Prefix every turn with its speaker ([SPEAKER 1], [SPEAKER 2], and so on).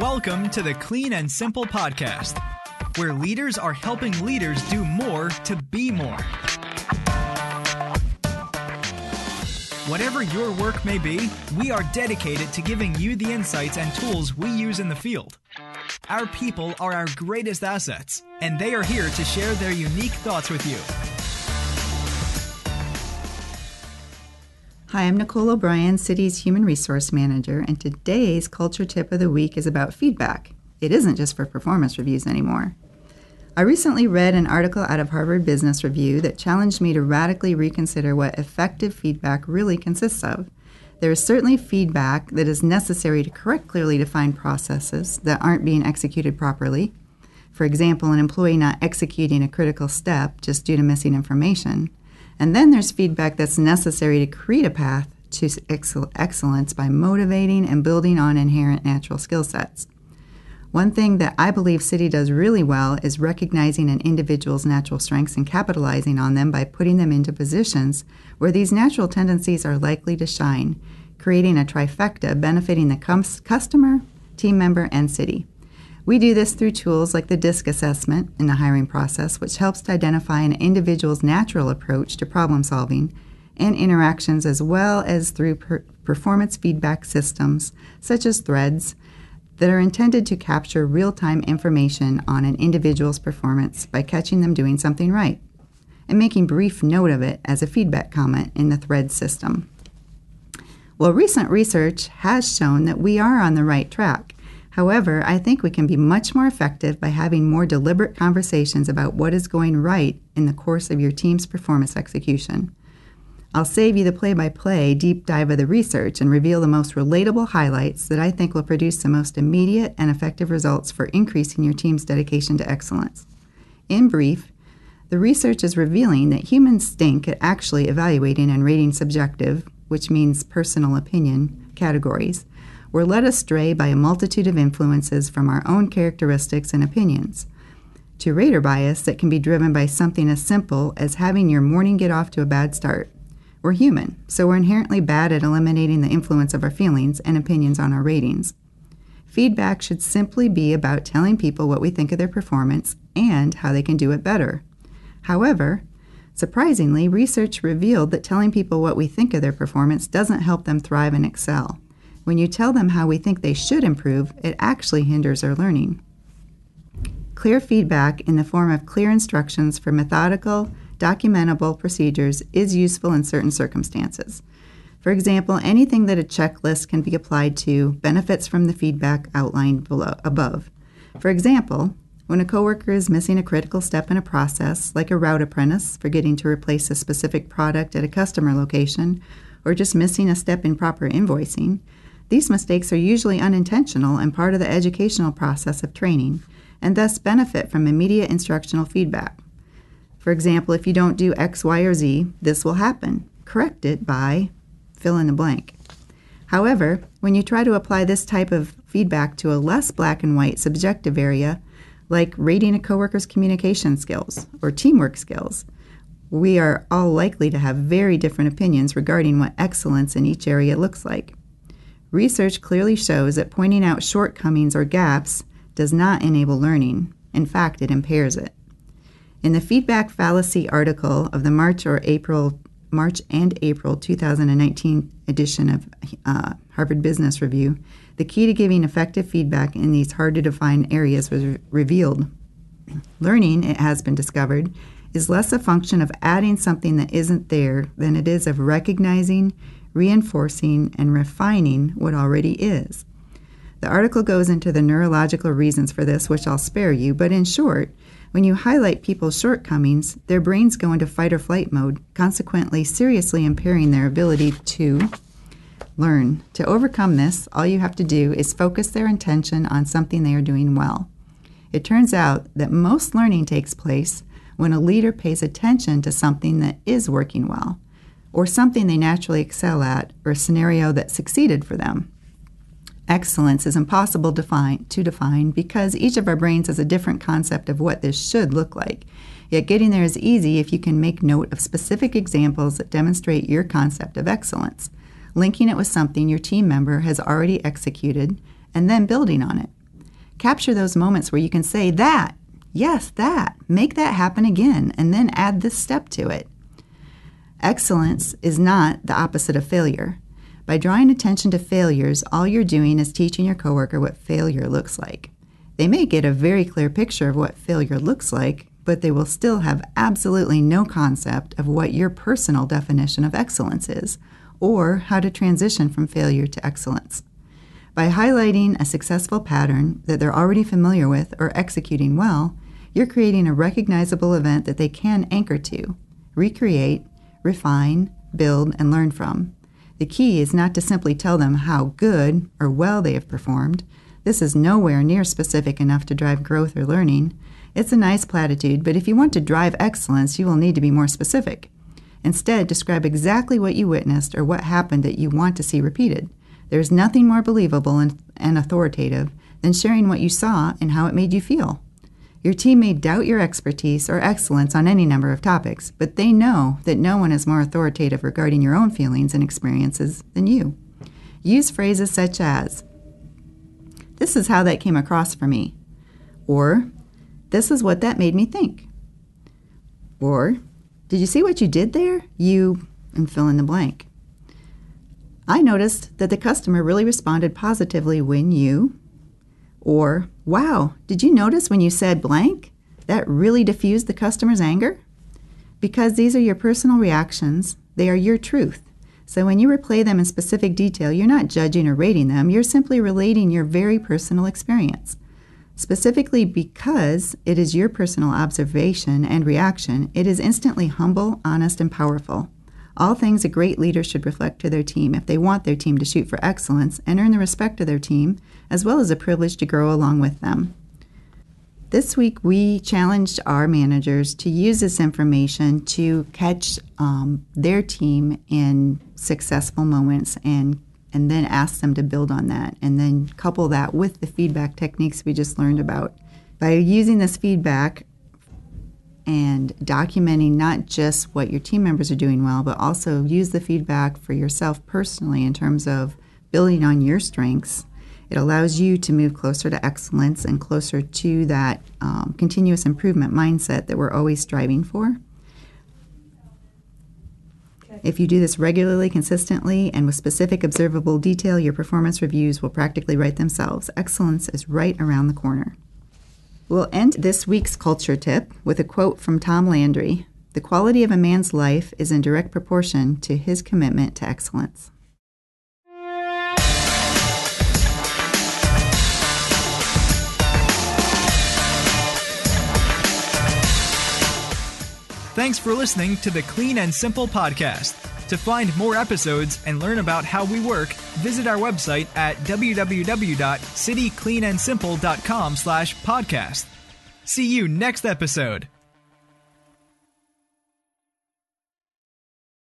[SPEAKER 1] Welcome to the Clean and Simple Podcast, where leaders are helping leaders do more to be more. Whatever your work may be, we are dedicated to giving you the insights and tools we use in the field. Our people are our greatest assets, and they are here to share their unique thoughts with you.
[SPEAKER 2] Hi, I'm Nicole O'Brien, City's Human Resource Manager, and today's Culture Tip of the Week is about feedback. It isn't just for performance reviews anymore. I recently read an article out of Harvard Business Review that challenged me to radically reconsider what effective feedback really consists of. There is certainly feedback that is necessary to correct clearly defined processes that aren't being executed properly. For example, an employee not executing a critical step just due to missing information. And then there's feedback that's necessary to create a path to excellence by motivating and building on inherent natural skill sets. One thing that I believe City does really well is recognizing an individual's natural strengths and capitalizing on them by putting them into positions where these natural tendencies are likely to shine, creating a trifecta benefiting the customer, team member, and City. We do this through tools like the DISC assessment in the hiring process, which helps to identify an individual's natural approach to problem solving and interactions, as well as through per- performance feedback systems such as threads that are intended to capture real time information on an individual's performance by catching them doing something right and making brief note of it as a feedback comment in the thread system. Well, recent research has shown that we are on the right track However, I think we can be much more effective by having more deliberate conversations about what is going right in the course of your team's performance execution. I'll save you the play by play deep dive of the research and reveal the most relatable highlights that I think will produce the most immediate and effective results for increasing your team's dedication to excellence. In brief, the research is revealing that humans stink at actually evaluating and rating subjective, which means personal opinion, categories we're led astray by a multitude of influences from our own characteristics and opinions. To rater bias that can be driven by something as simple as having your morning get off to a bad start. We're human, so we're inherently bad at eliminating the influence of our feelings and opinions on our ratings. Feedback should simply be about telling people what we think of their performance and how they can do it better. However, surprisingly, research revealed that telling people what we think of their performance doesn't help them thrive and excel. When you tell them how we think they should improve, it actually hinders their learning. Clear feedback in the form of clear instructions for methodical, documentable procedures is useful in certain circumstances. For example, anything that a checklist can be applied to benefits from the feedback outlined below, above. For example, when a coworker is missing a critical step in a process, like a route apprentice forgetting to replace a specific product at a customer location, or just missing a step in proper invoicing, these mistakes are usually unintentional and part of the educational process of training, and thus benefit from immediate instructional feedback. For example, if you don't do X, Y, or Z, this will happen. Correct it by fill in the blank. However, when you try to apply this type of feedback to a less black and white subjective area, like rating a coworker's communication skills or teamwork skills, we are all likely to have very different opinions regarding what excellence in each area looks like. Research clearly shows that pointing out shortcomings or gaps does not enable learning. In fact, it impairs it. In the feedback fallacy article of the March or April March and April 2019 edition of uh, Harvard Business Review, the key to giving effective feedback in these hard to define areas was re- revealed. Learning, it has been discovered, is less a function of adding something that isn't there than it is of recognizing, reinforcing, and refining what already is. The article goes into the neurological reasons for this, which I'll spare you, but in short, when you highlight people's shortcomings, their brains go into fight or flight mode, consequently, seriously impairing their ability to learn. To overcome this, all you have to do is focus their attention on something they are doing well. It turns out that most learning takes place when a leader pays attention to something that is working well or something they naturally excel at, or a scenario that succeeded for them. Excellence is impossible to define, to define because each of our brains has a different concept of what this should look like. Yet getting there is easy if you can make note of specific examples that demonstrate your concept of excellence, linking it with something your team member has already executed, and then building on it. Capture those moments where you can say that, yes, that, make that happen again, and then add this step to it. Excellence is not the opposite of failure. By drawing attention to failures, all you're doing is teaching your coworker what failure looks like. They may get a very clear picture of what failure looks like, but they will still have absolutely no concept of what your personal definition of excellence is, or how to transition from failure to excellence. By highlighting a successful pattern that they're already familiar with or executing well, you're creating a recognizable event that they can anchor to, recreate, refine, build, and learn from. The key is not to simply tell them how good or well they have performed. This is nowhere near specific enough to drive growth or learning. It's a nice platitude, but if you want to drive excellence, you will need to be more specific. Instead, describe exactly what you witnessed or what happened that you want to see repeated. There is nothing more believable and, and authoritative than sharing what you saw and how it made you feel. Your team may doubt your expertise or excellence on any number of topics, but they know that no one is more authoritative regarding your own feelings and experiences than you. Use phrases such as, This is how that came across for me, or This is what that made me think, or Did you see what you did there? You, and fill in the blank. I noticed that the customer really responded positively when you, or, wow, did you notice when you said blank? That really diffused the customer's anger? Because these are your personal reactions, they are your truth. So when you replay them in specific detail, you're not judging or rating them, you're simply relating your very personal experience. Specifically because it is your personal observation and reaction, it is instantly humble, honest, and powerful. All things a great leader should reflect to their team if they want their team to shoot for excellence and earn the respect of their team, as well as a privilege to grow along with them. This week, we challenged our managers to use this information to catch um, their team in successful moments and and then ask them to build on that and then couple that with the feedback techniques we just learned about. By using this feedback, and documenting not just what your team members are doing well, but also use the feedback for yourself personally in terms of building on your strengths. It allows you to move closer to excellence and closer to that um, continuous improvement mindset that we're always striving for. If you do this regularly, consistently, and with specific observable detail, your performance reviews will practically write themselves. Excellence is right around the corner. We'll end this week's culture tip with a quote from Tom Landry The quality of a man's life is in direct proportion to his commitment to excellence.
[SPEAKER 1] Thanks for listening to the Clean and Simple podcast. To find more episodes and learn about how we work, visit our website at www.citycleanandsimple.com slash podcast. See you next episode.